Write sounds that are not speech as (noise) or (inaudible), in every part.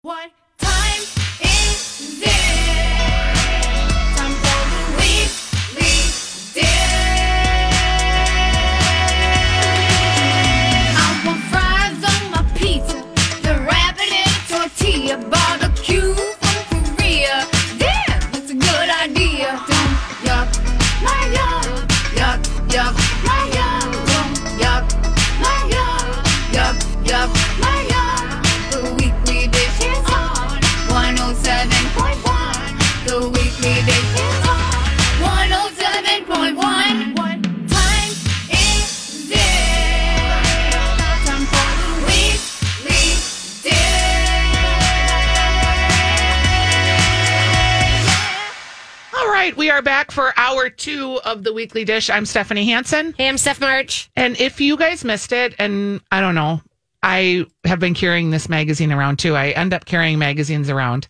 What right, we are back for hour two of the weekly dish. I'm Stephanie Hansen. Hey, I'm Steph March. And if you guys missed it, and I don't know, I have been carrying this magazine around too. I end up carrying magazines around.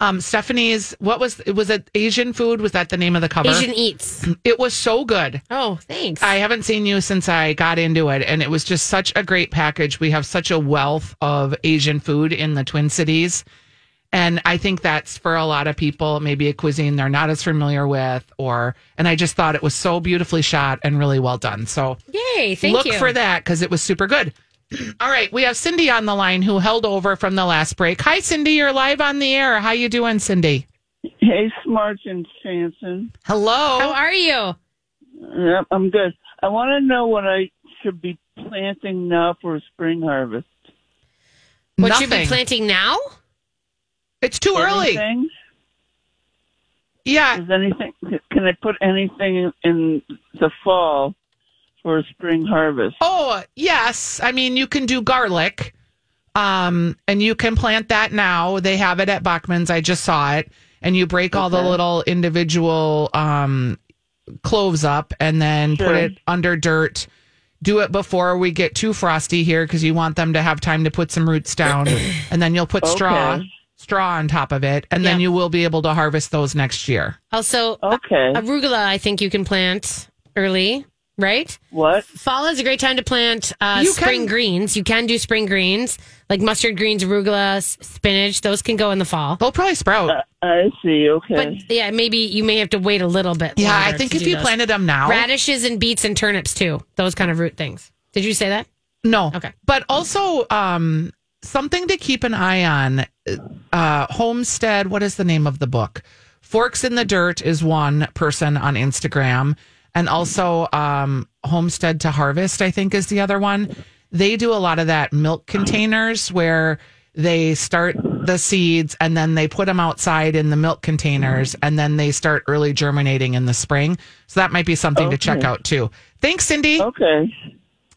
Um, Stephanie's, what was it? Was it Asian food? Was that the name of the cover? Asian Eats. (clears throat) It was so good. Oh, thanks. I haven't seen you since I got into it, and it was just such a great package. We have such a wealth of Asian food in the Twin Cities. And I think that's for a lot of people, maybe a cuisine they're not as familiar with, or, and I just thought it was so beautifully shot and really well done. So Yay, thank look you. for that because it was super good. (clears throat) All right, we have Cindy on the line who held over from the last break. Hi, Cindy. You're live on the air. How you doing, Cindy? Hey, Smart and Sanson. Hello. How are you? Yep, I'm good. I want to know what I should be planting now for a spring harvest. What should be planting now? It's too early. Anything? Yeah, Is anything? Can I put anything in the fall for a spring harvest? Oh, yes. I mean, you can do garlic. Um, and you can plant that now. They have it at Bachman's. I just saw it. And you break all the little individual um cloves up and then put it under dirt. Do it before we get too frosty here because you want them to have time to put some roots down. and then you'll put Okay. straw on top of it. And then you will be able to harvest those next year. Also, Okay. arugula, I think you can plant early, right? What? Fall is a great time to plant uh, spring can- greens. You can do spring greens like mustard greens, arugula, spinach. Those can go in the fall. They'll probably sprout. Uh, I see. Okay. But yeah, maybe you may have to wait a little bit. yeah, I think if you those. planted them now. radishes and beets and turnips too, those kind of root things. Did you say that? No. Okay. But also, um, something to keep an eye on. Uh, Homestead. What is the name of the book? Forks in the Dirt is one person on Instagram, and also um, Homestead to Harvest. I think is the other one. They do a lot of that milk containers where they start the seeds and then they put them outside in the milk containers and then they start early germinating in the spring. So that might be something to check out too. Thanks, Cindy. okay.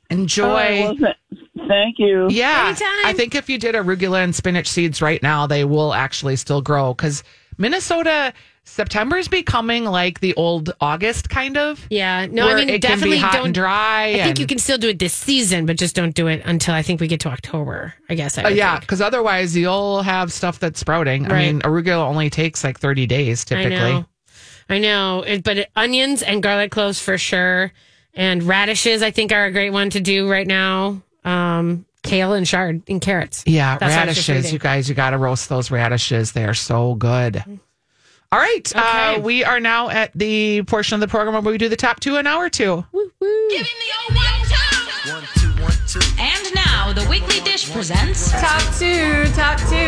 Enjoy. All right, well, th- thank you. Yeah. Anytime. I think if you did arugula and spinach seeds right now, they will actually still grow because Minnesota, September is becoming like the old August kind of. Yeah. No, I mean it can definitely be hot don't. and dry. I think and- you can still do it this season, but just don't do it until I think we get to October. I guess. I Uh, yeah, because otherwise you'll have stuff that's sprouting. I mean, arugula only takes like 30 days I typically. know. I know. It, but it- onions and garlic cloves for sure, and radishes I think are a great one to do right now. Um, kale and chard and carrots. Yeah, That's what I was just radishes. You guys, you got to roast those radishes. They are so good. All right. Uh, we are now at the portion of the program where we do the top two an hour two. Give him the old one, two. And now the weekly dish presents Top two, top two.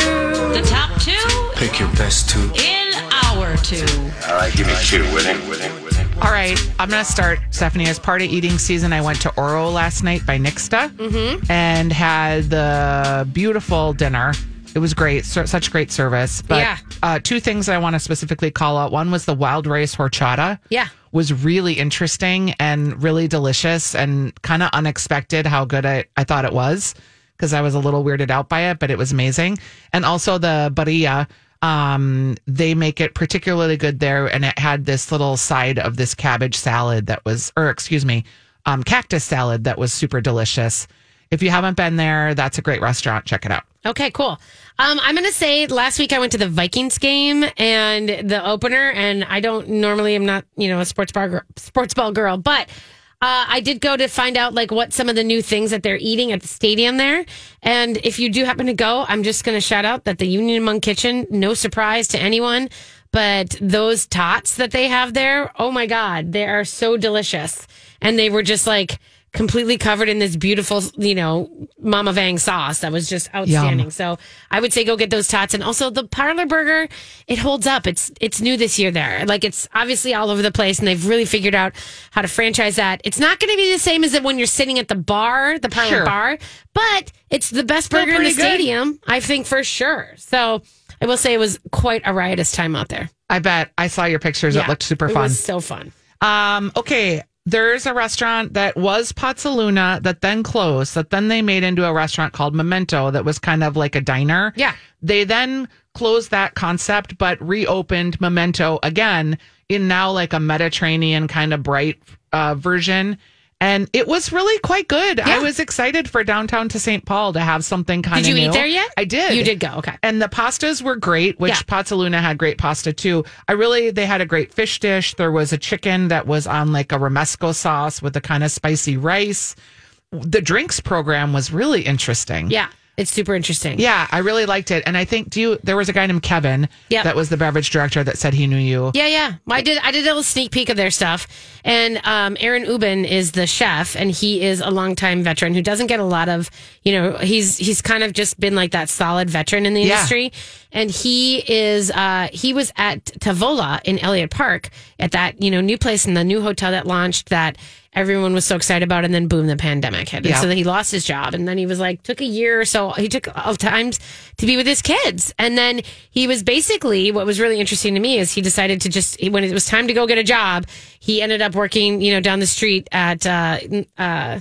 the top two Pick your best two. in hour two. All right, give me two with him, with him, with him. All right, I'm going to start, Stephanie. As part of eating season, I went to Oro last night by Nixta Mm-hmm. and had the beautiful dinner. It was great, su- such great service. But Yeah. uh, two things I want to specifically call out. One was the wild rice horchata. Yeah. was really interesting and really delicious and kind of unexpected how good I, I thought it was because I was a little weirded out by it, but it was amazing. And also the birria, um, they make it particularly good there, and it had this little side of this cabbage salad that was, or excuse me, um, cactus salad that was super delicious. If you haven't been there, that's a great restaurant. Check it out. Okay, cool. Um, I'm going to say last week I went to the Vikings game and the opener, and I don't normally am not you know a sports bar sports ball girl, but uh, I did go to find out like what some of the new things that they're eating at the stadium there. And if you do happen to go, I'm just going to shout out that the Union Hmong Kitchen, no surprise to anyone, but those tots that they have there, oh my god, they are so delicious, and they were just like completely covered in this beautiful, you know, Mama Vang sauce that was just outstanding. Yum. So I would say go get those tots, and also the parlor burger. It holds up. It's it's new this year there. Like it's obviously all over the place, and they've really figured out how to franchise that. It's not going to be the same as it when you're sitting at the bar, the parlor Sure. bar, but it's the best Still burger in the good. stadium. I think for sure. So I will say it was quite a riotous time out there. I bet I saw your pictures. Yeah, it looked super It fun. was so fun. Um, okay. There's a restaurant that was Pazzaluna that then closed, that then they made into a restaurant called Memento that was kind of like a diner. Yeah. They then closed that concept, but reopened Memento again in now like a Mediterranean kind of bright uh, version. And it was really quite good. I was excited for downtown to St. Paul to have something kind of Did you new. eat there yet? I did. You did go. Okay. And the pastas were great, which Yeah. Had great pasta too. I really, they had a great fish dish. There was a chicken that was on like a romesco sauce with a kind of spicy rice. The drinks program was really interesting. Yeah. It's super interesting. Yeah, I really liked it. And I think, do you, there was a guy named Kevin Yep. that was the beverage director that said he knew you. Yeah, yeah. I did. I did a little sneak peek of their stuff, and um, Aaron Ubin is the chef, and he is a longtime veteran who doesn't get a lot of, you know, he's he's kind of just been like that solid veteran in the Yeah. industry, and he is uh, he was at Tavola in Elliott Park at that you know new place in the new hotel that launched that everyone was so excited about, and then boom, the pandemic hit, and Yeah. so he lost his job, and then he was like took a year or so. He took all times to be with his kids, and then he was basically what was really interesting to me is he decided to just when it was time to go get a job, he ended up working you know down the street at uh, uh,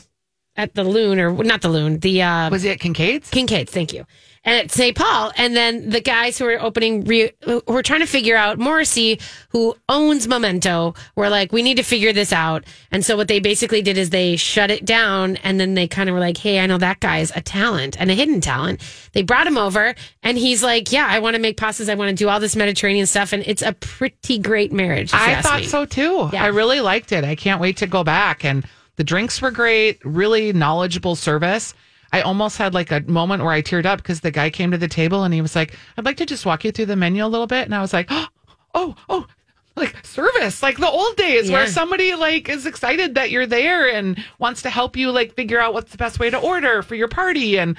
at the Loon or not the Loon, the uh, Was he at Kincaid's? Kincaid's, thank you. And at St. Paul. And then the guys who were opening, re- who were trying to figure out, Morrissey, who owns Memento, were like, we need to figure this out. And so what they basically did is they shut it down and then they kind of were like, hey, I know that guy's a talent and a hidden talent. They brought him over and he's like, yeah, I want to make pastas. I want to do all this Mediterranean stuff. And it's a pretty great marriage. I thought me. so too. Yeah. I really liked it. I can't wait to go back. And the drinks were great, really knowledgeable service. I almost had like a moment where I teared up because the guy came to the table and he was like, I'd like to just walk you through the menu a little bit. And I was like, oh, oh, oh like service, like the old days where somebody like is excited that you're there and wants to help you like figure out what's the best way to order for your party. And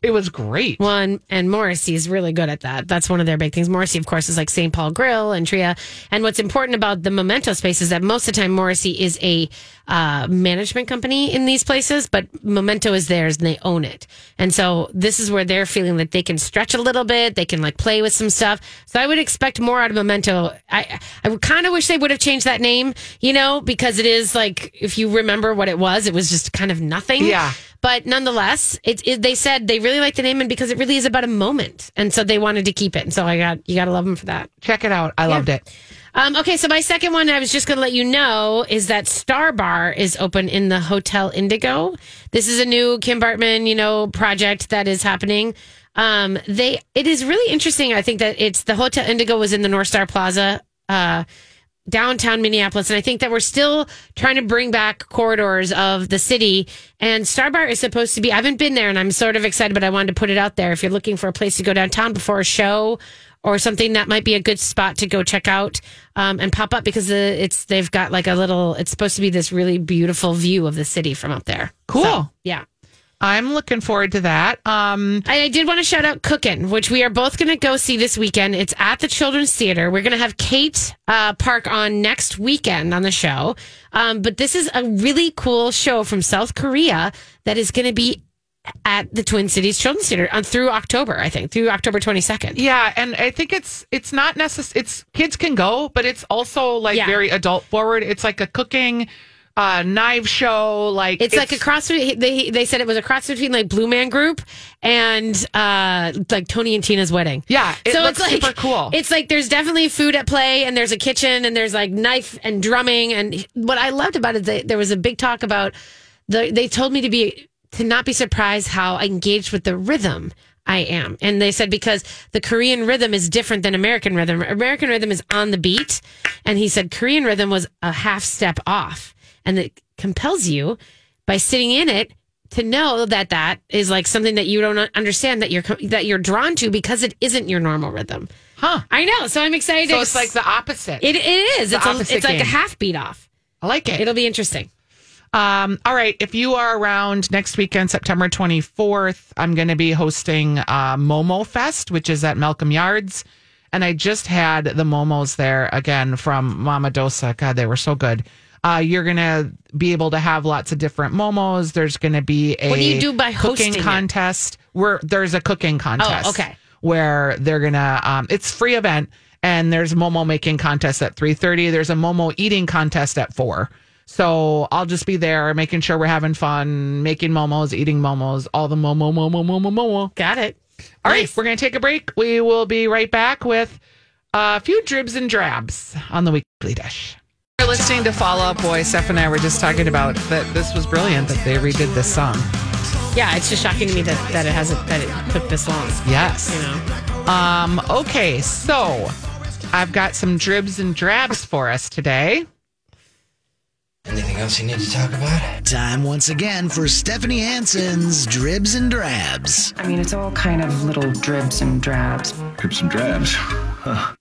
it was great. One and Morrissey's really good at that. That's one of their big things. Morrissey, of course, is like St. Paul Grill and Tria. And what's important about the Memento space is that most of the time Morrissey is a uh, management company in these places, but Memento is theirs and they own it. And so this is where they're feeling that they can stretch a little bit. They can like play with some stuff. So I would expect more out of Memento. I I kind of wish they would have changed that name, you know, because it is like if you remember what it was, it was just kind of nothing. Yeah. But nonetheless, it, it, they said they really like the name and because it really is about a moment, and so they wanted to keep it. And so I got you got to love them for that. Check it out. I loved it. Um, okay, so my second one I was just going to let you know is that Star Bar is open in the Hotel Indigo. This is a new Kim Bartmann, you know, project that is happening. Um, they it is really interesting. I think that it's the Hotel Indigo was in the North Star Plaza. Uh, downtown Minneapolis. And I think that we're still trying to bring back corridors of the city. And Star Bar is supposed to be, I haven't been there and I'm sort of excited, but I wanted to put it out there. If you're looking for a place to go downtown before a show or something, that might be a good spot to go check out um, and pop up because it's, they've got like a little, it's supposed to be this really beautiful view of the city from up there. Cool. So, yeah. I'm looking forward to that. Um, I, I did want to shout out Cookin', which we are both going to go see this weekend. It's at the Children's Theater. We're going to have Kate uh, Park on next weekend on the show. Um, but this is a really cool show from South Korea that is going to be at the Twin Cities Children's Theater on through October, I think, through October 22nd. Yeah, and I think it's it's not necessary. It's kids can go, but it's also like Yeah. very adult forward. It's like a cooking uh, knife show. Like It's, like a cross. They they said it was a cross between like Blue Man Group and uh like Tony and Tina's wedding. Yeah, it so it's like super cool. (laughs) It's like there's definitely food at play, and there's a kitchen, and there's like knife and drumming. And what I loved about it, that there was a big talk about the. They told me to be to not be surprised how engaged with the rhythm. I am. And they said because the Korean rhythm is different than American rhythm. American rhythm is on the beat. And he said Korean rhythm was a half step off. And it compels you by sitting in it to know that that is like something that you don't understand that you're that you're drawn to because it isn't your normal rhythm. Huh. I know. So I'm excited. so it's like the opposite. it, it is. the It's, a, it's like a half beat off. I like it. It'll be interesting. Um, all right. If you are around next weekend, September 24th, I'm going to be hosting uh, Momo Fest, which is at Malcolm Yards. And I just had the Momos there again from Mama Dosa. God, they were so good. Uh, you're going to be able to have lots of different Momos. There's going to be a What do you do by cooking it? contest where there's a cooking contest. Oh, okay. Where they're going to, um, it's free event and there's Momo making contest at 3.30. There's a Momo eating contest at 4. So I'll just be there making sure we're having fun, making momos, eating momos, all the momo, momo, momo, momo. Got it. All right, Nice. we're going to take a break. We will be right back with a few dribs and drabs on the weekly dish. You're listening to Fall Out Boy. Steph and I were just talking about that this was brilliant that they redid this song. Yeah, it's just shocking to me that, that it hasn't that it took this long. Yes. You know. Um, okay, so I've got some dribs and drabs for us today. Anything else you need to talk about? Time once again for Stephanie Hansen's Dribs and Drabs. I mean, it's all kind of little dribs and drabs. Drips and drabs. Huh.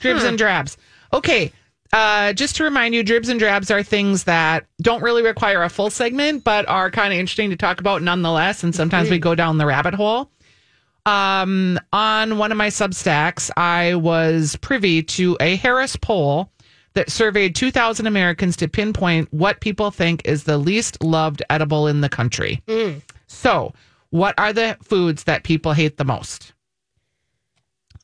Dribs and drabs. Okay. Uh, just to remind you, dribs and drabs are things that don't really require a full segment, but are kind of interesting to talk about nonetheless. And sometimes we go down the rabbit hole. Um, on one of my Substacks, I was privy to a Harris poll that surveyed 2,000 Americans to pinpoint what people think is the least loved edible in the country. So, what are the foods that people hate the most?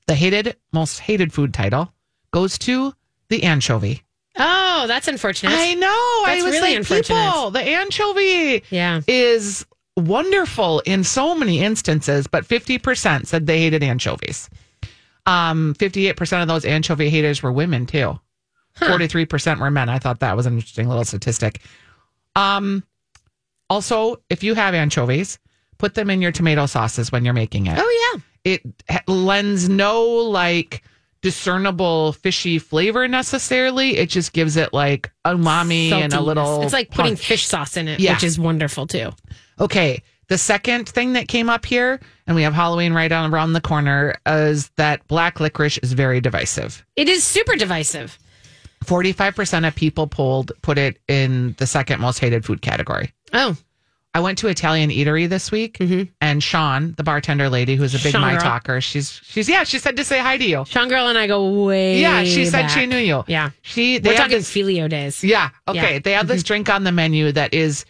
The hated, most hated food title goes to the anchovy. Oh, that's unfortunate. I know. That's I was really like, people, the anchovy yeah. is wonderful in so many instances, but 50% said they hated anchovies. Um, 58% of those anchovy haters were women too. 43% were men. I thought that was an interesting little statistic. Um, also, if you have anchovies, put them in your tomato sauces when you're making it. Oh yeah. It lends no like discernible fishy flavor necessarily. It just gives it like umami and a little. It's like putting fish sauce in it, Yeah. which is wonderful too. Okay. The second thing that came up here, and we have Halloween right on around the corner, is that black licorice is very divisive. It is super divisive. 45% of people polled put it in the second most hated food category. Oh, I went to Italian eatery this week, and Sean, the bartender lady, who's a big Sean my girl. talker, she's she's yeah, she said to say hi to you. Sean Girl and I go way. Yeah, she said she knew you. Yeah, She they we're have talking this- filio days. Yeah. Okay. Yeah. Mm-hmm. They have this drink on the menu that is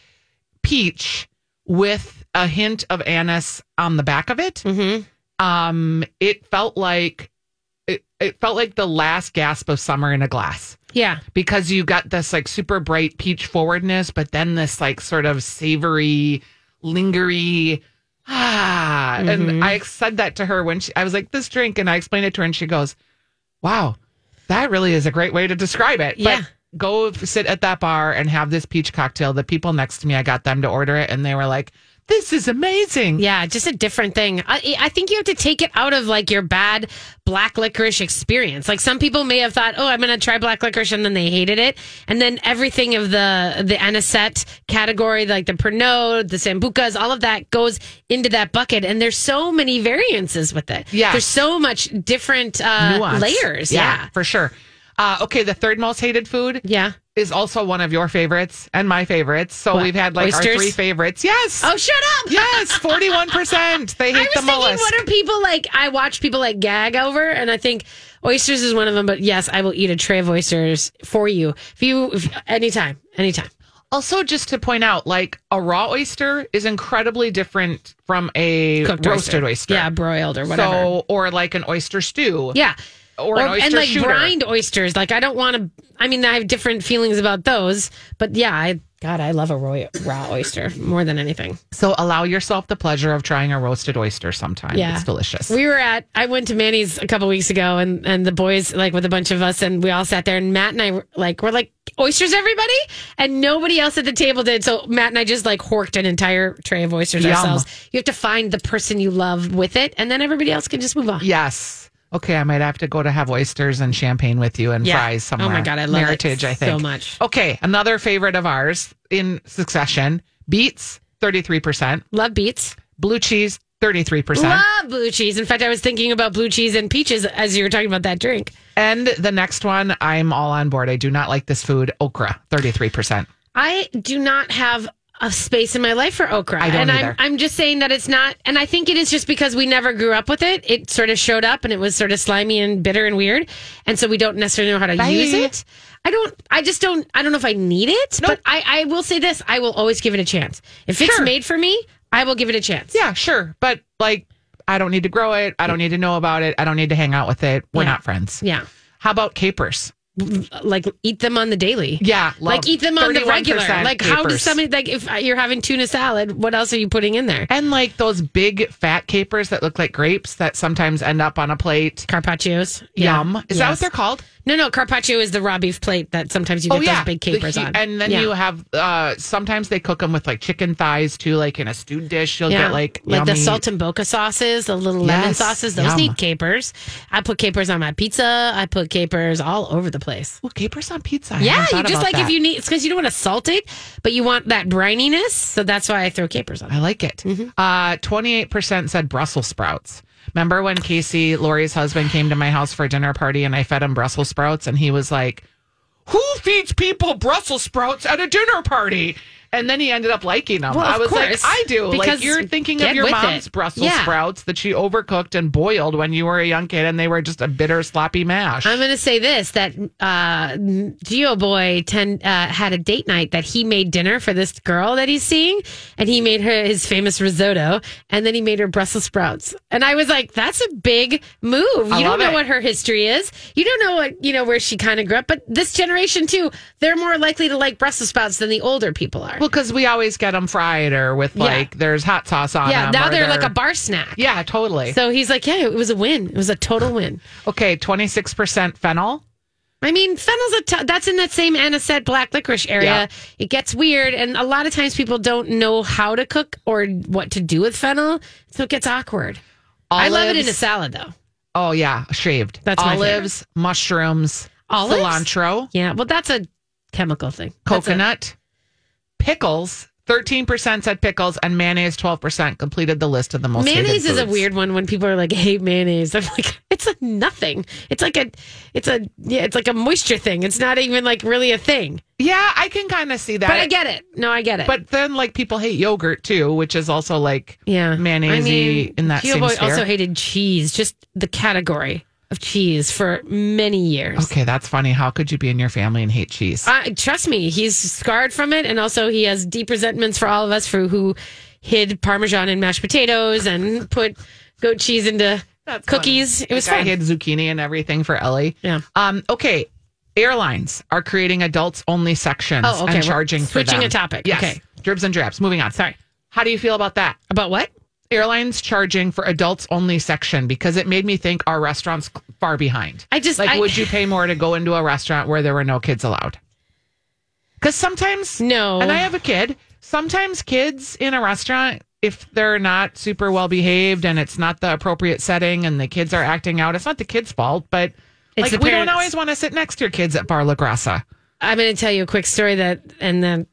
peach with a hint of anise on the back of it. Mm-hmm. Um, it felt like it, it felt like the last gasp of summer in a glass Yeah, because you got this like super bright peach forwardness, but then this like sort of savory, lingery. Ah, Mm-hmm. and I said that to her when she, I was like, this drink, and I explained it to her, and she goes, wow, that really is a great way to describe it. Yeah. But go sit at that bar and have this peach cocktail. The people next to me, I got them to order it, and they were like, this is amazing. yeah, just a different thing. I, I think you have to take it out of like your bad black licorice experience. Like some people may have thought, oh, I'm going to try black licorice, and then they hated it, and then everything of the the anisette category, like the Pernod, the sambucas, all of that goes into that bucket. And there's so many variances with it. Yeah. there's so much different uh, layers. Yeah, for sure. Uh, okay, the third most hated food yeah. Is also one of your favorites and my favorites. So What, we've had like our three favorites. Yes. Oh, shut up! Yes, (laughs) forty-one percent. They I hate was the thinking, mollusk. what are people like? I watch people like gag over, and I think oysters is one of them. But yes, I will eat a tray of oysters for you. If you, if, anytime, anytime. also, just to point out, like a raw oyster is incredibly different from a Cooked roasted oyster. yeah, broiled or whatever. So, or like an oyster stew. yeah, or, an oyster and like shooter. brined oysters. Like I don't want to. I mean, I have different feelings about those, but yeah, I God, I love a raw, raw oyster more than anything. So allow yourself the pleasure of trying a roasted oyster sometime. Yeah. It's delicious. We were at I went to Manny's a couple weeks ago and and the boys like with a bunch of us and we all sat there and Matt and I were like we're like oysters everybody and nobody else at the table did so Matt and I just like horked an entire tray of oysters Yum. ourselves. You have to find the person you love with it and then everybody else can just move on. yes. Okay, I might have to go to have oysters and champagne with you and Yeah. fries Oh my. God, I love it Meritage, I think so much. Okay, another favorite of ours in succession beets, 33%. Love beets. Blue cheese, 33%. Love blue cheese. In fact, I was thinking about blue cheese and peaches as you were talking about that drink. And the next one, I'm all on board. I do not like this food. Okra, 33%. I do not have a space in my life for okra. I don't and either. I'm I'm just saying that it's not and I think it is just because we never grew up with it. It sort of showed up and it was sort of slimy and bitter and weird. And so we don't necessarily know how to Bye. use it. I don't I just don't I don't know if I need it, Nope. but I, I will say this, I will always give it a chance. If it's made for me, I will give it a chance. Yeah, sure. But like, I don't need to grow it. I don't need to know about it. I don't need to hang out with it. We're Yeah. not friends. Yeah. How about capers? Like eat them on the daily. Yeah, Like eat them on the regular. Like how does somebody like if you're having tuna salad, what else are you putting in there? And like those big fat capers that look like grapes that sometimes end up on a plate. Carpaccios. Yeah. Yum. Is that what they're called? No, no, carpaccio is the raw beef plate that sometimes you get those big capers hu- on. And then Yeah. you have uh sometimes they cook them with like chicken thighs too, like in a stewed dish. You'll yeah. get like like the salt and boca sauces, the little lemon sauces. Those yum. need capers. I put capers on my pizza. I put capers all over the place. Well, capers on pizza. I yeah, you just like if you need it's because you don't want to salt it, but you want that brininess. So that's why I throw capers on. I like it. Mm-hmm. Uh, 28% said Brussels sprouts. Remember when Casey, Lori's husband, came to my house for a dinner party and I fed him Brussels sprouts and he was like, Who feeds people Brussels sprouts at a dinner party? And then he ended up liking them. Well, I was course, like, I do. because like you're thinking of your mom's it. Brussels Yeah. sprouts that she overcooked and boiled when you were a young kid and they were just a bitter, sloppy mash. I'm going to say this that uh, Geo Boy ten, uh, had a date night that he made dinner for this girl that he's seeing, and he made her his famous risotto, and then he made her Brussels sprouts. And I was like, that's a big move. I you don't know it. what her history is. You don't know what, you know, where she kind of grew up. But this generation, too, they're more likely to like Brussels sprouts than the older people are. Well, because we always get them fried or with Yeah. like, there's hot sauce on yeah, them. now or they're like a bar snack. Yeah, totally. So he's like, yeah, it was a win. It was a total win. okay, 26% fennel. I mean, fennel's a t- that's in that same anisette black licorice area. Yeah. It gets weird, and a lot of times people don't know how to cook or what to do with fennel, so it gets awkward. I love it in a Olives. salad, though. Oh yeah, shaved. That's my olives, mushrooms, Olives? cilantro, Yeah, well, that's a chemical thing. That's a- coconut, pickles. Thirteen percent said pickles, and mayonnaise. Twelve percent completed the list of the most. hated mayonnaise is a weird one when people are like, "Hate mayonnaise." I'm like, (laughs) it's a nothing. It's like a, it's a, yeah, it's like a moisture thing. It's not even like really a thing. Yeah, I can kind of see that. But I get it. No, I get it. But then, like people hate yogurt too, which is also like yeah, mayonnaise I mean, in that Boy also hated cheese, just the category of cheese for many years. okay, that's funny. How could you be in your family and hate cheese? I, trust me, he's scarred from it, and also he has deep resentments for all of us for who hid Parmesan in mashed potatoes and put goat cheese into That's cookies. funny. It was Like, I fun. hid zucchini and everything for Ellie. Yeah. Um. Okay. Airlines are creating adults only sections Oh, okay. and We're charging for switching them. a topic. Yes. Okay. Dribs and drabs. Moving on. Sorry. How do you feel about that? About what? Airlines charging for adults only section because it made me think our restaurants far behind. I just Like, I, would you pay more to go into a restaurant where there were no kids allowed? Because sometimes, No. and I have a kid. Sometimes kids in a restaurant, if they're not super well behaved and it's not the appropriate setting and the kids are acting out, it's not the kid's fault, but It's like we don't always want to sit next to your kids at Bar La Grassa. I'm going to tell you a quick story that, and then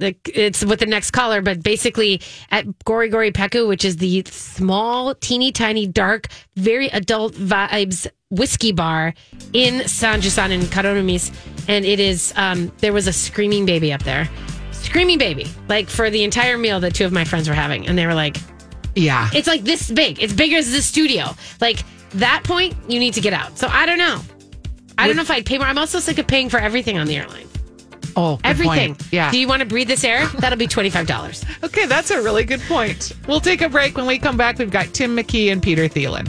the, it's with the next caller, but basically at Gori Gori Pekku, which is the small, teeny tiny, dark, very adult vibes whiskey bar in Sanjusan in Kado no Mise. And it is, um, there was a screaming baby up there. Screaming baby, like for the entire meal that two of my friends were having. And they were like, Yeah. it's like this big. It's bigger as the studio. Like that point, you need to get out. So I don't know. I don't know if I'd pay more. I'm also sick of paying for everything on the airline. Oh, good Everything. point. Yeah. Do you want to breathe this air? That'll be twenty five dollars. Okay, that's a really good point. We'll take a break. When we come back, we've got Tim McKee and Peter Thillen.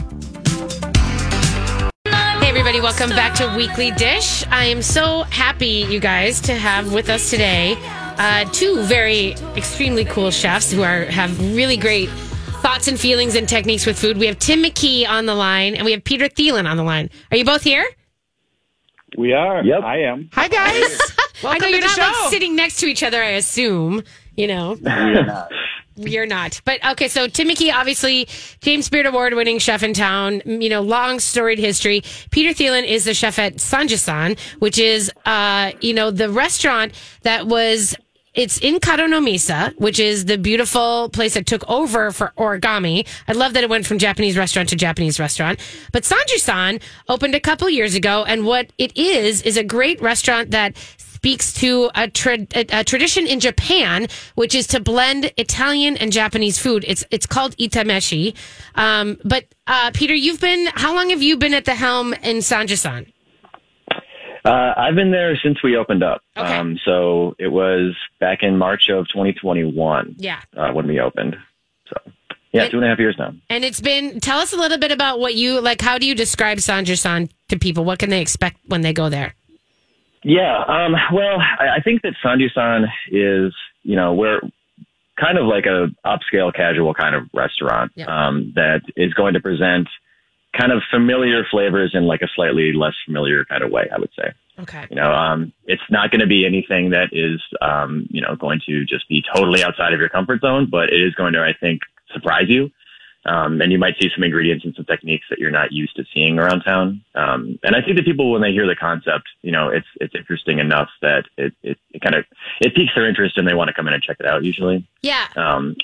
Hey everybody. Welcome back to Weekly Dish. I am so happy, you guys, to have with us today uh, two very extremely cool chefs who are have really great thoughts and feelings and techniques with food. We have Tim McKee on the line, and we have Peter Thillen on the line. Are you both here? We are. Yep. I am. Hi, guys. I know you're to the not like sitting next to each other. I assume. You know. (laughs) We're not. You're not. But okay, so Tim McKee, obviously James Beard Award winning chef in town, you know, long storied history. Peter Thillen is the chef at Sanjusan, which is uh, you know, the restaurant that was it's in Kado no Mise, which is the beautiful place that took over for origami. I love that it went from Japanese restaurant to Japanese restaurant. But Sanjusan opened a couple years ago, and what it is is a great restaurant that speaks to a, tra- a, tradition in Japan, which is to blend Italian and Japanese food. It's it's called itameshi. Um, but uh, Peter, you've been how long have you been at the helm in Sanjusan? Uh, I've been there since we opened up. Um, so it was back in March of 2021 Yeah. uh, when we opened. So yeah, two and a half years now. And it's been, tell us a little bit about what you, like, how do you describe Sanjusan to people? What can they expect when they go there? Yeah. Um, well, I, I think that Sanju-san is, you know, we're kind of like a upscale casual kind of restaurant um, that is going to present kind of familiar flavors in like a slightly less familiar kind of way, I would say. Okay. You know, um, it's not going to be anything that is, um, you know, going to just be totally outside of your comfort zone, but it is going to, I think, surprise you. Um, and you might see some ingredients and some techniques that you're not used to seeing around town. Um, and I think that people, when they hear the concept, you know, it's, it's interesting enough that it, it, it kind of, it piques their interest and they want to come in and check it out usually. Yeah. Um,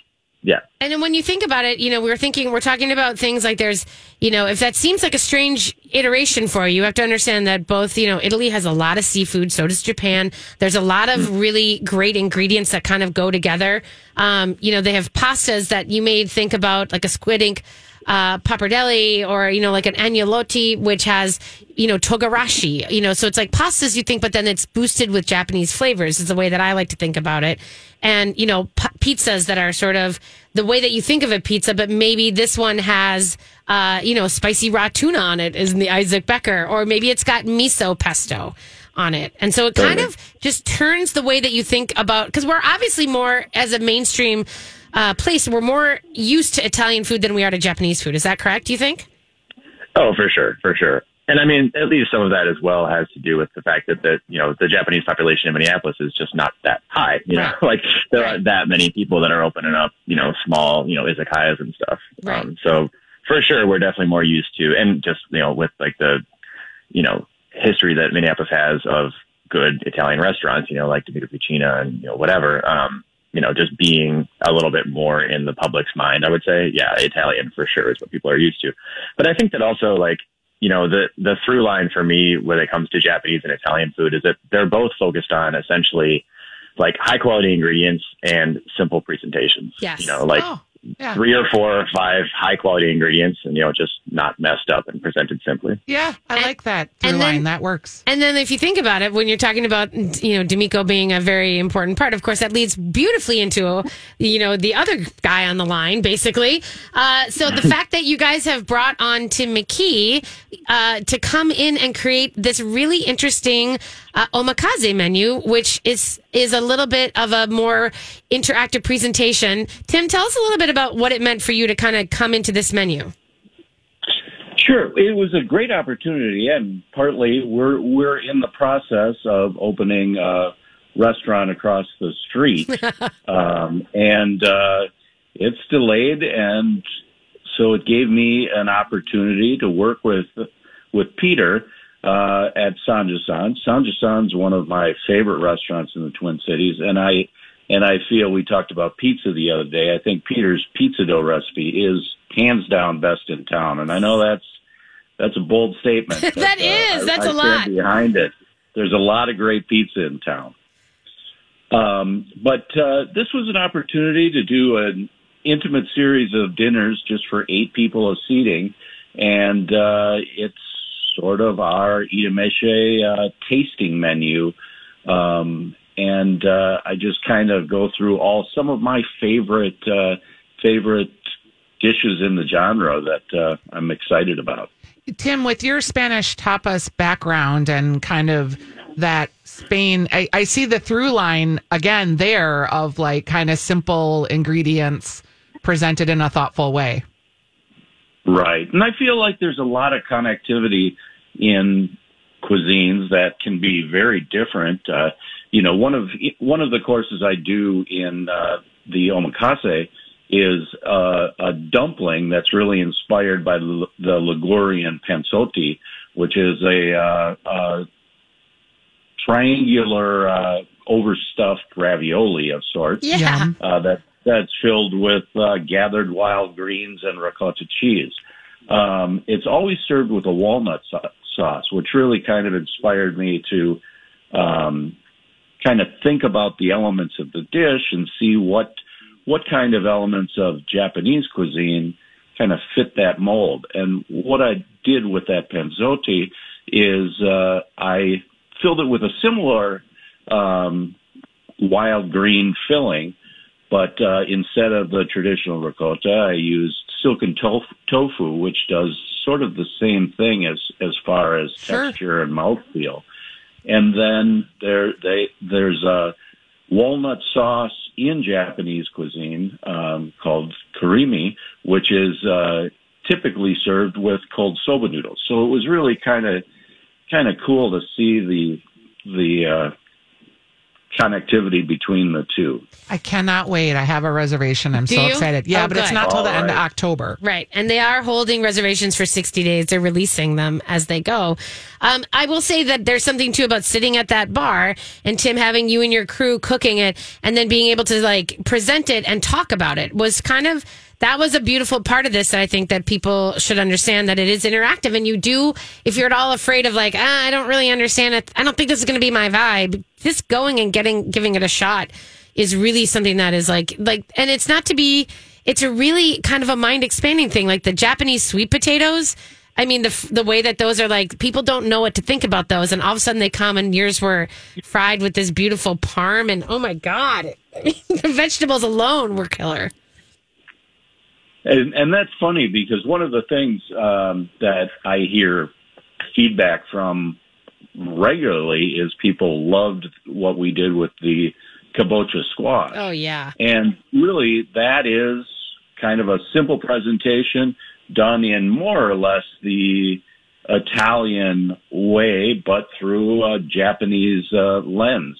yeah. And then when you think about it, you know, we are thinking, we're talking about things like there's, you know, if that seems like a strange iteration for you, you have to understand that both, you know, Italy has a lot of seafood, so does Japan. There's a lot of really great ingredients that kind of go together. Um, you know, they have pastas that you may think about, like a squid ink uh, pappardelle or, you know, like an agnolotti, which has, you know, togarashi, you know, so it's like pastas you think, but then it's boosted with Japanese flavors is the way that I like to think about it. And, you know, p- pizzas that are sort of the way that you think of a pizza, but maybe this one has, uh, you know, spicy raw tuna on it, is in the Isaac Becker, or maybe it's got miso pesto on it. And so it kind of just turns the way that you think about, because we're obviously more as a mainstream uh, place, we're more used to Italian food than we are to Japanese food. Is that correct? Do you think? Oh, for sure, for sure. And I mean, at least some of that as well has to do with the fact that the you know the Japanese population in Minneapolis is just not that high. You know, (laughs) like there aren't that many people that are opening up you know small you know izakayas and stuff. Right. Um, so for sure, we're definitely more used to, and just you know with like the you know history that Minneapolis has of good Italian restaurants, you know, like D'Amico Cucina and you know whatever. Um, you know, just being a little bit more in the public's mind, I would say, yeah, Italian for sure is what people are used to. But I think that also like, you know, the, the through line for me when it comes to Japanese and Italian food is that they're both focused on essentially like high quality ingredients and simple presentations. Yes. You know, like oh. Yeah. three or four or five high quality ingredients and, you know, just not messed up and presented simply. Yeah, I like that through and then- line. That works. And then if you think about it, when you're talking about, you know, D'Amico being a very important part, of course, that leads beautifully into, you know, the other guy on the line, basically. Uh, so the (laughs) fact that you guys have brought on Tim McKee uh, to come in and create this really interesting uh, omakase menu, which is is a little bit of a more interactive presentation. Tim, tell us a little bit about what it meant for you to kind of come into this menu. Sure, it was a great opportunity, and partly we're we're in the process of opening a restaurant across the street, (laughs) um, and uh, it's delayed, and so it gave me an opportunity to work with with Peter uh, at Sanjusan. Sanjusan's one of my favorite restaurants in the Twin Cities, and I and I feel we talked about pizza the other day. I think Peter's pizza dough recipe is hands down best in town, and I know that's that's a bold statement. (laughs) That uh, is. That's I a lot. behind it. There's a lot of great pizza in town. Um, but uh, this was an opportunity to do an intimate series of dinners just for eight people of seating, and uh, it's sort of our Itameshi uh, tasting menu. Um, and uh, I just kind of go through all some of my favorite uh, favorite dishes in the genre that uh, I'm excited about. Tim, with your Spanish tapas background and kind of that Spain, I, I see the through line again there of like kind of simple ingredients presented in a thoughtful way. Right. And I feel like there's a lot of connectivity in cuisines that can be very different. Uh, you know, one of one of the courses I do in uh, the omakase is uh, a dumpling that's really inspired by the, Ligurian panzotti, which is a, uh, a triangular uh, overstuffed ravioli of sorts. Yeah. Uh, that that's filled with uh, gathered wild greens and ricotta cheese. Um, it's always served with a walnut sauce, which really kind of inspired me to um, kind of think about the elements of the dish and see what what kind of elements of Japanese cuisine kind of fit that mold. And what I did with that panzotti is uh, I filled it with a similar um, wild green filling, but uh, instead of the traditional ricotta, I used silken tof- tofu, which does sort of the same thing as as far as Sure. texture and mouthfeel. And then there they there's a walnut sauce in Japanese cuisine um, called kurumi, which is uh, typically served with cold soba noodles. So it was really kind of kind of cool to see the the uh, connectivity between the two. I cannot wait. I have a reservation. I'm Do so you? excited. Yeah, Oh, but it's not till the All end of. October. Right. And they are holding reservations for 60 days. They're releasing them as they go. Um, I will say that there's something too about sitting at that bar and Tim having you and your crew cooking it and then being able to like present it and talk about it was kind of that was a beautiful part of this that I think that people should understand that it is interactive. And you do if you're at all afraid of like ah, I don't really understand it I don't think this is going to be my vibe. Just going and getting giving it a shot is really something that is like like and it's not to be it's a really kind of a mind expanding thing. Like the Japanese sweet potatoes I mean the the way that those are like people don't know what to think about those. And all of a sudden they come and yours were fried with this beautiful parm. And oh my god (laughs) the vegetables alone were killer And, and that's funny because one of the things um, that I hear feedback from regularly is people loved what we did with the kabocha squash. oh yeah And really, that is kind of a simple presentation done in more or less the Italian way, but through a Japanese uh, lens.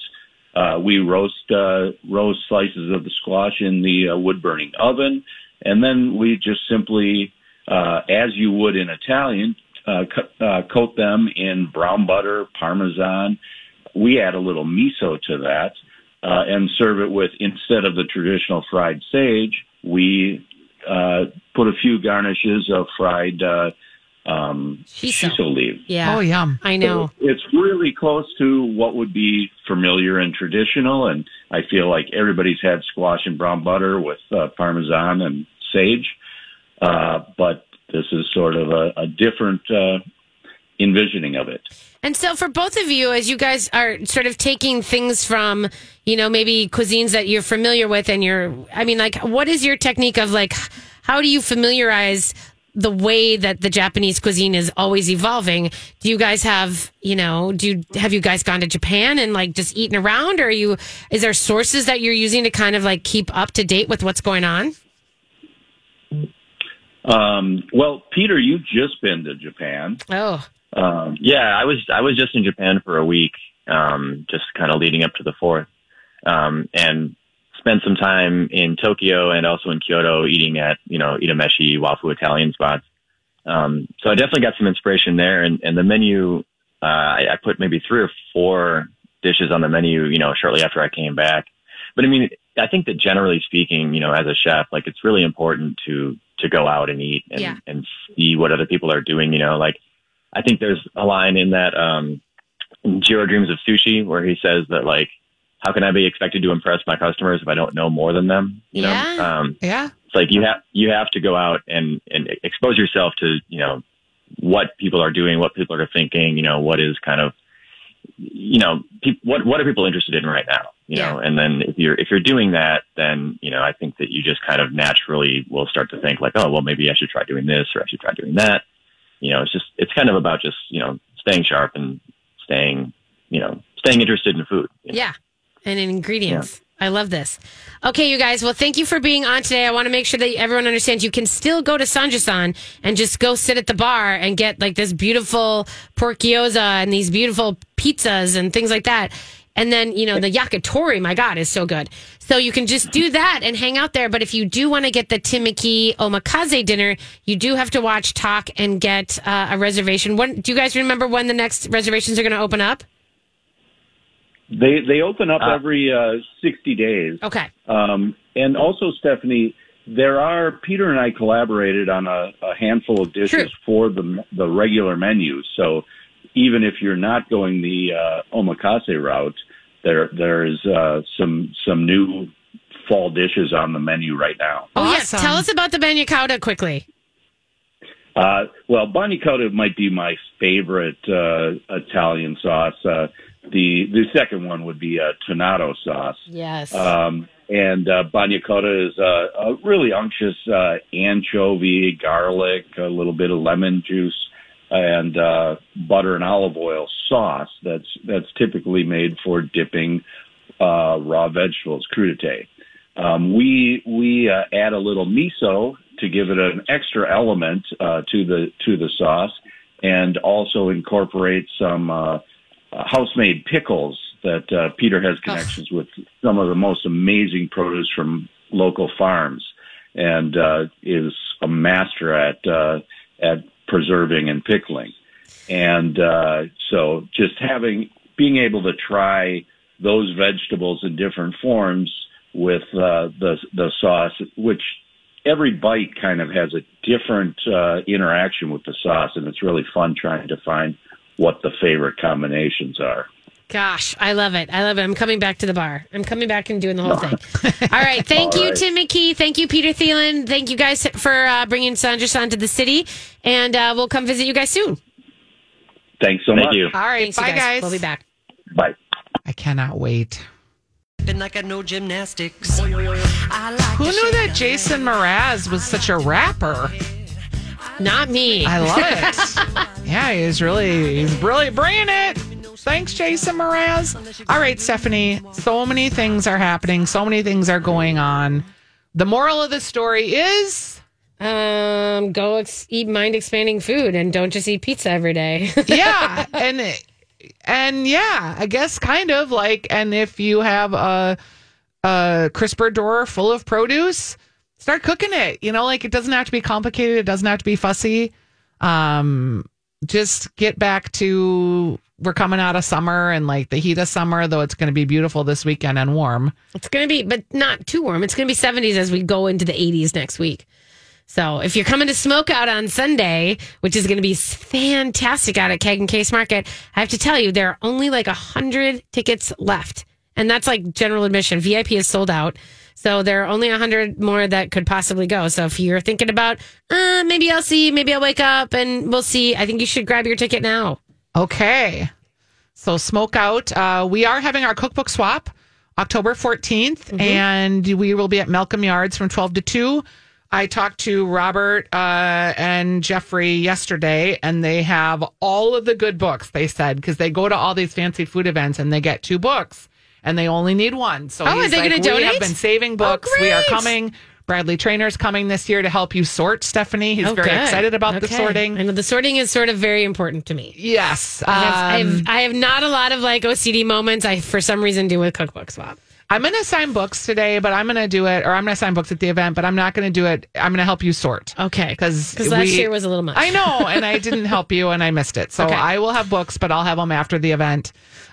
Uh, we roast uh, roast slices of the squash in the uh, wood burning oven, and then we just simply, uh, as you would in Italian, uh, co- uh, coat them in brown butter, parmesan. We add a little miso to that uh, and serve it with instead of the traditional fried sage, we uh, put a few garnishes of fried uh, um, Shiso. shiso leaves. yeah Oh, yum. I know So it's really close to what would be familiar and traditional, and I feel like everybody's had squash and brown butter with uh, parmesan and sage, uh, but this is sort of a, a different uh, envisioning of it. And so, for both of you, as you guys are sort of taking things from, you know, maybe cuisines that you're familiar with, and you're, I mean, like, what is your technique of like, how do you familiarize the way that the Japanese cuisine is always evolving? Do you guys have, you know, do you, have you guys gone to Japan and like just eaten around, or are you, is there sources that you're using to kind of like keep up to date with what's going on? Um, well, Peter, you've just been to Japan. Oh, Um, Yeah, I was I was just in Japan for a week, um, just kind of leading up to the fourth, um, and spent some time in Tokyo and also in Kyoto eating at you know itameshi wafu Italian spots. Um, so I definitely got some inspiration there, and, and the menu uh, I, I put maybe three or four dishes on the menu, you know, shortly after I came back. But I mean, I think that generally speaking, you know, as a chef, like it's really important to to go out and eat and, Yeah. and see what other people are doing. You know, like I think there's a line in that um, Jiro Dreams of Sushi where he says that like, how can I be expected to impress my customers if I don't know more than them? You know, Yeah. um, Yeah. it's like you have you have to go out and and expose yourself to you know what people are doing, what people are thinking, you know, what is kind of you know peop what what are people interested in right now, you know, and then if you're if you're doing that, then you know I think that you just kind of naturally will start to think like, oh well, maybe I should try doing this or I should try doing that. you know, it's just it's kind of about just you know staying sharp and staying you know staying interested in food. you know? Yeah. And in ingredients. I love this. Okay, you guys. Well, thank you for being on today. I want to make sure that everyone understands you can still go to Sanjusan and just go sit at the bar and get like this beautiful pork gyoza and these beautiful pizzas and things like that. And then, you know, the yakitori, my God, is so good. So you can just do that and hang out there. But if you do want to get the Tim McKee Omakase dinner, you do have to watch Tock and get uh, a reservation. When, do you guys remember when the next reservations are going to open up? They they open up every uh, sixty days. Okay. Um, and also, Stephanie, there are Peter and I collaborated on a, a handful of dishes for the the regular menu. So even if you're not going the uh, omakase route, there there is uh, some some new fall dishes on the menu right now. Oh, yes. Tell us about the bagna cauda quickly. Uh, well, bagna cauda might be my favorite uh, Italian sauce. Uh, the the second one would be a tonnato sauce. Yes. Um, and uh, bagna cauda is uh, a really unctuous uh, anchovy, garlic, a little bit of lemon juice, and uh, butter and olive oil sauce. That's that's typically made for dipping uh, raw vegetables, crudité. Um, we we uh, add a little miso to give it an extra element uh, to the to the sauce, and also incorporate some uh, uh, house-made pickles that uh, Peter has connections with some of the most amazing produce from local farms, and uh, is a master at uh, at preserving and pickling. And uh, so, just having being able to try those vegetables in different forms with uh, the the sauce, which every bite kind of has a different uh, interaction with the sauce, and it's really fun trying to find what the favorite combinations are. Gosh, I love it. I love it. I'm coming back to the bar. I'm coming back and doing the whole thing. (laughs) All right. Thank All you, right. Tim McKee. Thank you, Peter Thillen. Thank you guys for uh, bringing Sanjusan to the city. And uh, we'll come visit you guys soon. Thanks so Thank much. you. All right. Thanks, bye, guys. We'll be back. Bye. I cannot wait. Been like I know gymnastics. Like Who knew that Jason Mraz was such a rapper? Not me. I love it. (laughs) yeah, he's really, he's really bringing it. Thanks, Jason Mraz. All right, Stephanie. So many things are happening. So many things are going on. The moral of the story is, Um, go ex- eat mind expanding food and don't just eat pizza every day. (laughs) yeah, and and yeah, I guess kind of like, and if you have a a crisper drawer full of produce, start cooking it. You know, like it doesn't have to be complicated. It doesn't have to be fussy. Um, just get back to we're coming out of summer and like the heat of summer, though it's going to be beautiful this weekend and warm. It's going to be, but not too warm. It's going to be 70s as we go into the 80s next week. So if you're coming to smoke out on Sunday, which is going to be fantastic out at Keg and Case Market, I have to tell you, there are only like 100 tickets left. And that's like general admission. VIP is sold out. So there are only 100 more that could possibly go. So if you're thinking about, uh, maybe I'll see, maybe I'll wake up and we'll see, I think you should grab your ticket now. Okay. So smoke out. Uh, we are having our cookbook swap October 14th, and we will be at Malcolm Yards from 12 to 2. I talked to Robert uh, and Jeffrey yesterday, and they have all of the good books, they said, because they go to all these fancy food events and they get two books and they only need one. So Oh, are he's they like, we have been saving books. we are coming. Bradley Trainer's coming this year to help you sort, Stephanie. He's Oh, very good. excited about the sorting. Know the sorting is sort of very important to me. Yes. I have, I, um, have, I have not a lot of like OCD moments. I, for some reason, do with cookbook swap. I'm going to sign books today, but I'm going to do it, or I'm going to sign books at the event, but I'm not going to do it. I'm going to help you sort. Okay. Because last year was a little much. I know, and I didn't help you, and I missed it. So Okay. I will have books, but I'll have them after the event.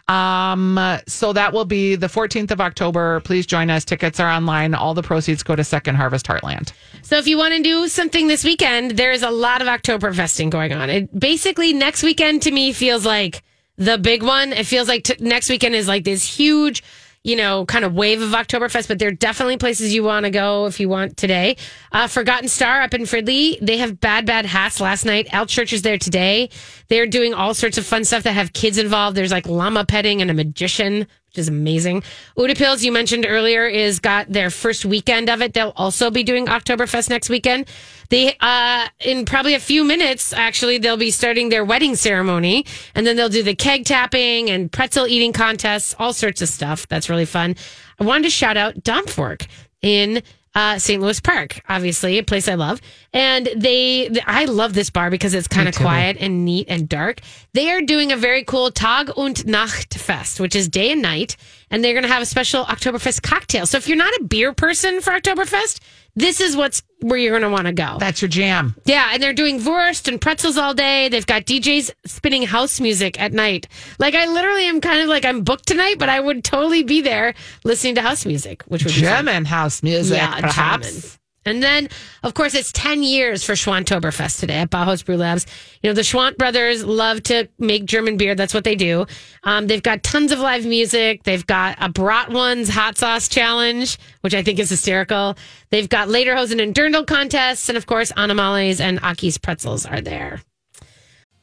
Um, so that will be the 14th of October. Please join us. Tickets are online. All the proceeds go to Second Harvest Heartland. So if you want to do something this weekend, there is a lot of October festing going on. It basically next weekend to me feels like the big one. It feels like t- next weekend is like this huge, you know, kind of wave of Oktoberfest. But there are definitely places you want to go if you want today. Uh, Forgotten Star up in Fridley, they have Bad Bad Hats last night. Al Church is there today. They're doing all sorts of fun stuff that have kids involved. There's like llama petting and a magician, which is amazing. Utepils, you mentioned earlier, is got their first weekend of it. They'll also be doing Oktoberfest next weekend. They, uh, in probably a few minutes, actually, they'll be starting their wedding ceremony, and then they'll do the keg tapping and pretzel eating contests, all sorts of stuff. That's really fun. I wanted to shout out Dampfwerk in uh, St. Louis Park, obviously a place I love. And they, I love this bar because it's kind of quiet and neat and dark. They are doing a very cool Tag und Nacht Fest, which is day and night, and they're going to have a special Oktoberfest cocktail. So if you're not a beer person for Oktoberfest, this is what's where you're going to want to go. That's your jam. Yeah, and they're doing Wurst and pretzels all day. They've got DJs spinning house music at night. Like I literally am kind of like I'm booked tonight, but I would totally be there listening to house music, which would be fun. German house music, Yeah, perhaps. German. And then, of course, it's 10 years for Schwandtoberfest today at Bauhaus Brew Labs. You know, the Schwandt brothers love to make German beer. That's what they do. Um, they've got tons of live music. They've got a Bratwurst hot sauce challenge, which I think is hysterical. They've got Lederhosen and Dirndl contests. And of course, Animales and Aki's pretzels are there.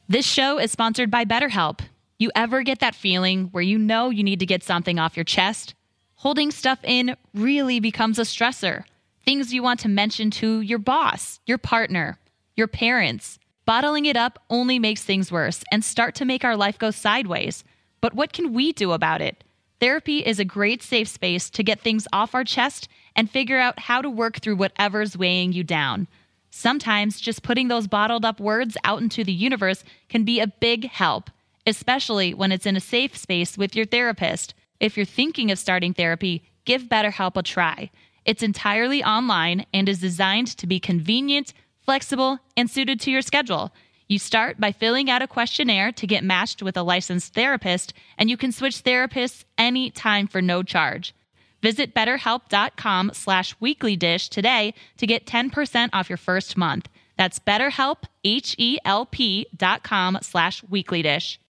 This show is sponsored by BetterHelp. You ever get that feeling where you know you need to get something off your chest? Holding stuff in really becomes a stressor. Things you want to mention to your boss, your partner, your parents. Bottling it up only makes things worse and start to make our life go sideways. But what can we do about it? Therapy is a great safe space to get things off our chest and figure out how to work through whatever's weighing you down. Sometimes just putting those bottled up words out into the universe can be a big help, especially when it's in a safe space with your therapist. If you're thinking of starting therapy, give BetterHelp a try. It's entirely online and is designed to be convenient, flexible, and suited to your schedule. You start by filling out a questionnaire to get matched with a licensed therapist, and you can switch therapists anytime for no charge. Visit betterhelp.com slash weeklydish today to get 10% off your first month. That's betterhelp, H-E-L-P dot com slash weeklydish.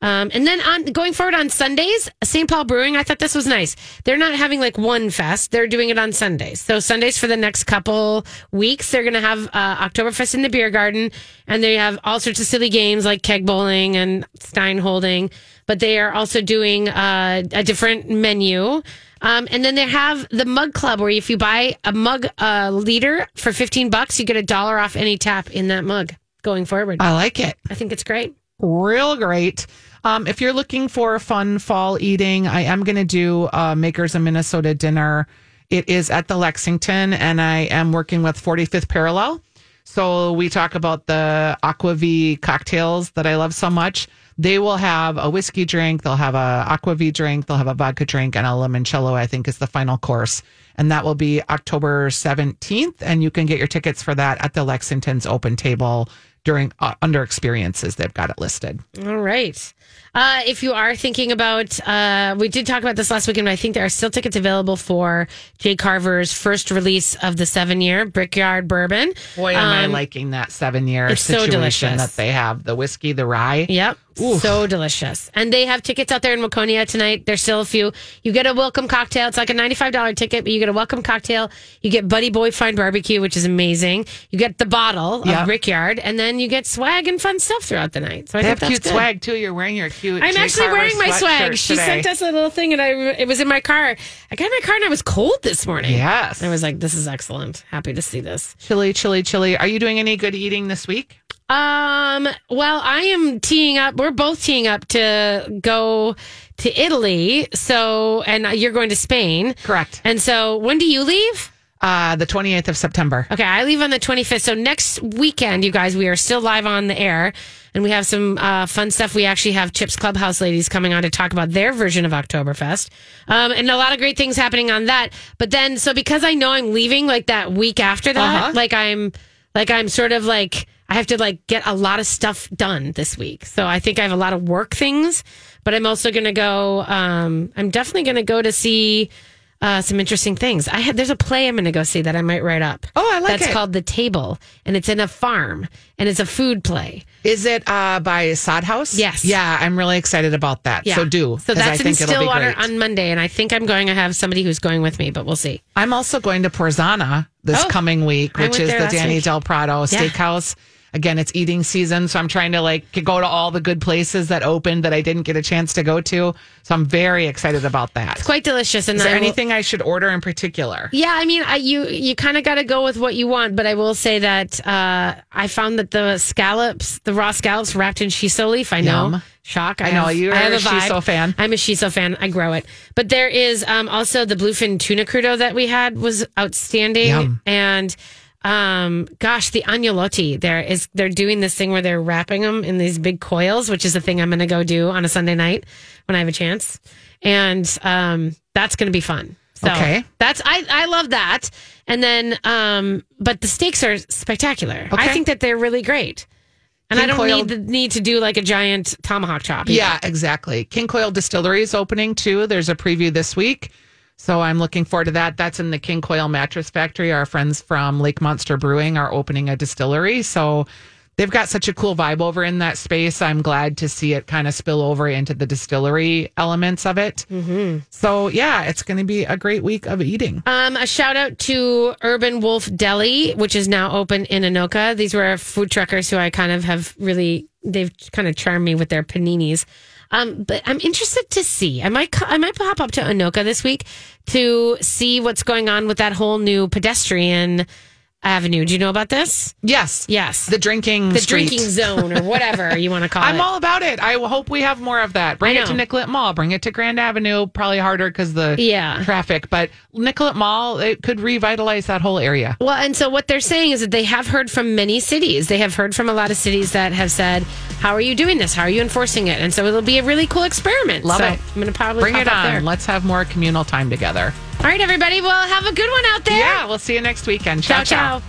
Um, and then on going forward on Sundays, St. Paul Brewing, I thought this was nice. They're not having like one fest; they're doing it on Sundays. So Sundays for the next couple weeks, they're going to have uh, Oktoberfest in the beer garden, and they have all sorts of silly games like keg bowling and stein holding. But they are also doing uh, a different menu. Um, and then they have the mug club where if you buy a mug a liter for 15 bucks, you get a dollar off any tap in that mug going forward. I like it. I think it's great. Real great. Um, if you're looking for fun fall eating, I am going to do uh, Makers of Minnesota dinner. It is at the Lexington, and I am working with 45th Parallel. So we talk about the aquavit cocktails that I love so much. They will have a whiskey drink, they'll have a aquavit drink, they'll have a vodka drink, and a limoncello. I think is the final course, and that will be October 17th. And you can get your tickets for that at the Lexington's open table during uh, under experiences. They've got it listed. All right. Uh, if you are thinking about, uh, we did talk about this last weekend, but I think there are still tickets available for J. Carver's first release of the seven year Brickyard Bourbon. Boy, am I Um, liking that seven year so situation delicious. that they have the whiskey, the rye. Yep. So delicious. And they have tickets out there in Waconia tonight. There's still a few. You get a welcome cocktail. It's like a $95 ticket, but you get a welcome cocktail. You get Buddy Boy Fine Barbecue, which is amazing. You get the bottle Yep. of Brickyard, and then you get swag and fun stuff throughout the night. So I they think have that's cute good. swag too. You're wearing your cute. I'm Jay actually Carver wearing my swag. She today. sent us a little thing, and I it was in my car. I got in my car, and I was cold this morning. Yes. I was like, "This is excellent. Happy to see this." chili, chili, chili. Are you doing any good eating this week? Um. Well, I am teeing up. We're both teeing up to go to Italy. So, and you're going to Spain, correct? And so, when do you leave? Uh, the 28th of September. Okay, I leave on the 25th. So next weekend, you guys, we are still live on the air, and we have some uh, fun stuff. We actually have Chips Clubhouse ladies coming on to talk about their version of Oktoberfest, um, and a lot of great things happening on that. But then, so because I know I'm leaving like that week after that, Uh-huh. like I'm Like I'm sort of like I have to like get a lot of stuff done this week. So I think I have a lot of work things, but I'm also going to go. Um, I'm definitely going to go to see uh, some interesting things. I had there's a play I'm going to go see that I might write up. Oh, I like That's it. That's called The Table, and it's in a farm, and it's a food play. Is it uh, by Sod House? Yes. Yeah, I'm really excited about that. Yeah. So do. So 'cause I that's in Stillwater on Monday, and I think I'm going to have somebody who's going with me, but we'll see. I'm also going to Porzana this Oh, coming week, which is the Danny week. Del Prado Yeah. Steakhouse. Again, it's eating season, so I'm trying to like go to all the good places that opened that I didn't get a chance to go to. So I'm very excited about that. It's quite delicious. And Is there I will- anything I should order in particular? Yeah, I mean, I, you you kind of got to go with what you want, but I will say that uh, I found that the scallops, the raw scallops wrapped in shiso leaf, I know, Yum. shock. I know, have- you're I a shiso fan. I'm a shiso fan. I grow it, but there is um, also the bluefin tuna crudo that we had was outstanding, Yum. and um, gosh, the agnolotti there is they're doing this thing where they're wrapping them in these big coils, which is the thing I'm going to go do on a Sunday night when I have a chance, and um, that's going to be fun. So Okay. that's I I love that. And then um but the steaks are spectacular. I think that they're really great. And I don't Coil- need the, need to do like a giant tomahawk chop. either. Yeah, exactly. King Koil Distillery is opening too. There's a preview this week. So I'm looking forward to that. That's in the King Koil Mattress Factory. Our friends from Lake Monster Brewing are opening a distillery. So they've got such a cool vibe over in that space. I'm glad to see it kind of spill over into the distillery elements of it. Mm-hmm. So yeah, it's going to be a great week of eating. Um, a shout out to Urban Wolf Deli, which is now open in Anoka. These were food truckers who I kind of have really, they've kind of charmed me with their paninis. Um, but I'm interested to see. I might, I might pop up to Anoka this week to see what's going on with that whole new pedestrian avenue. Do you know about this? Yes. Yes. The drinking The street. drinking zone or whatever (laughs) you want to call it. I'm all about it. I hope we have more of that. Bring it to. Nicollet Mall. Bring it to Grand Avenue. Probably harder because the Yeah. traffic. But Nicollet Mall, it could revitalize that whole area. Well, and so what they're saying is that they have heard from many cities. They have heard from a lot of cities that have said, "How are you doing this? How are you enforcing it?" And so it'll be a really cool experiment. Love So it. I'm going to probably Bring pop it up on. there. Let's have more communal time together. All right, everybody. Well, have a good one out there. Yeah, we'll see you next weekend. ciao. ciao. ciao.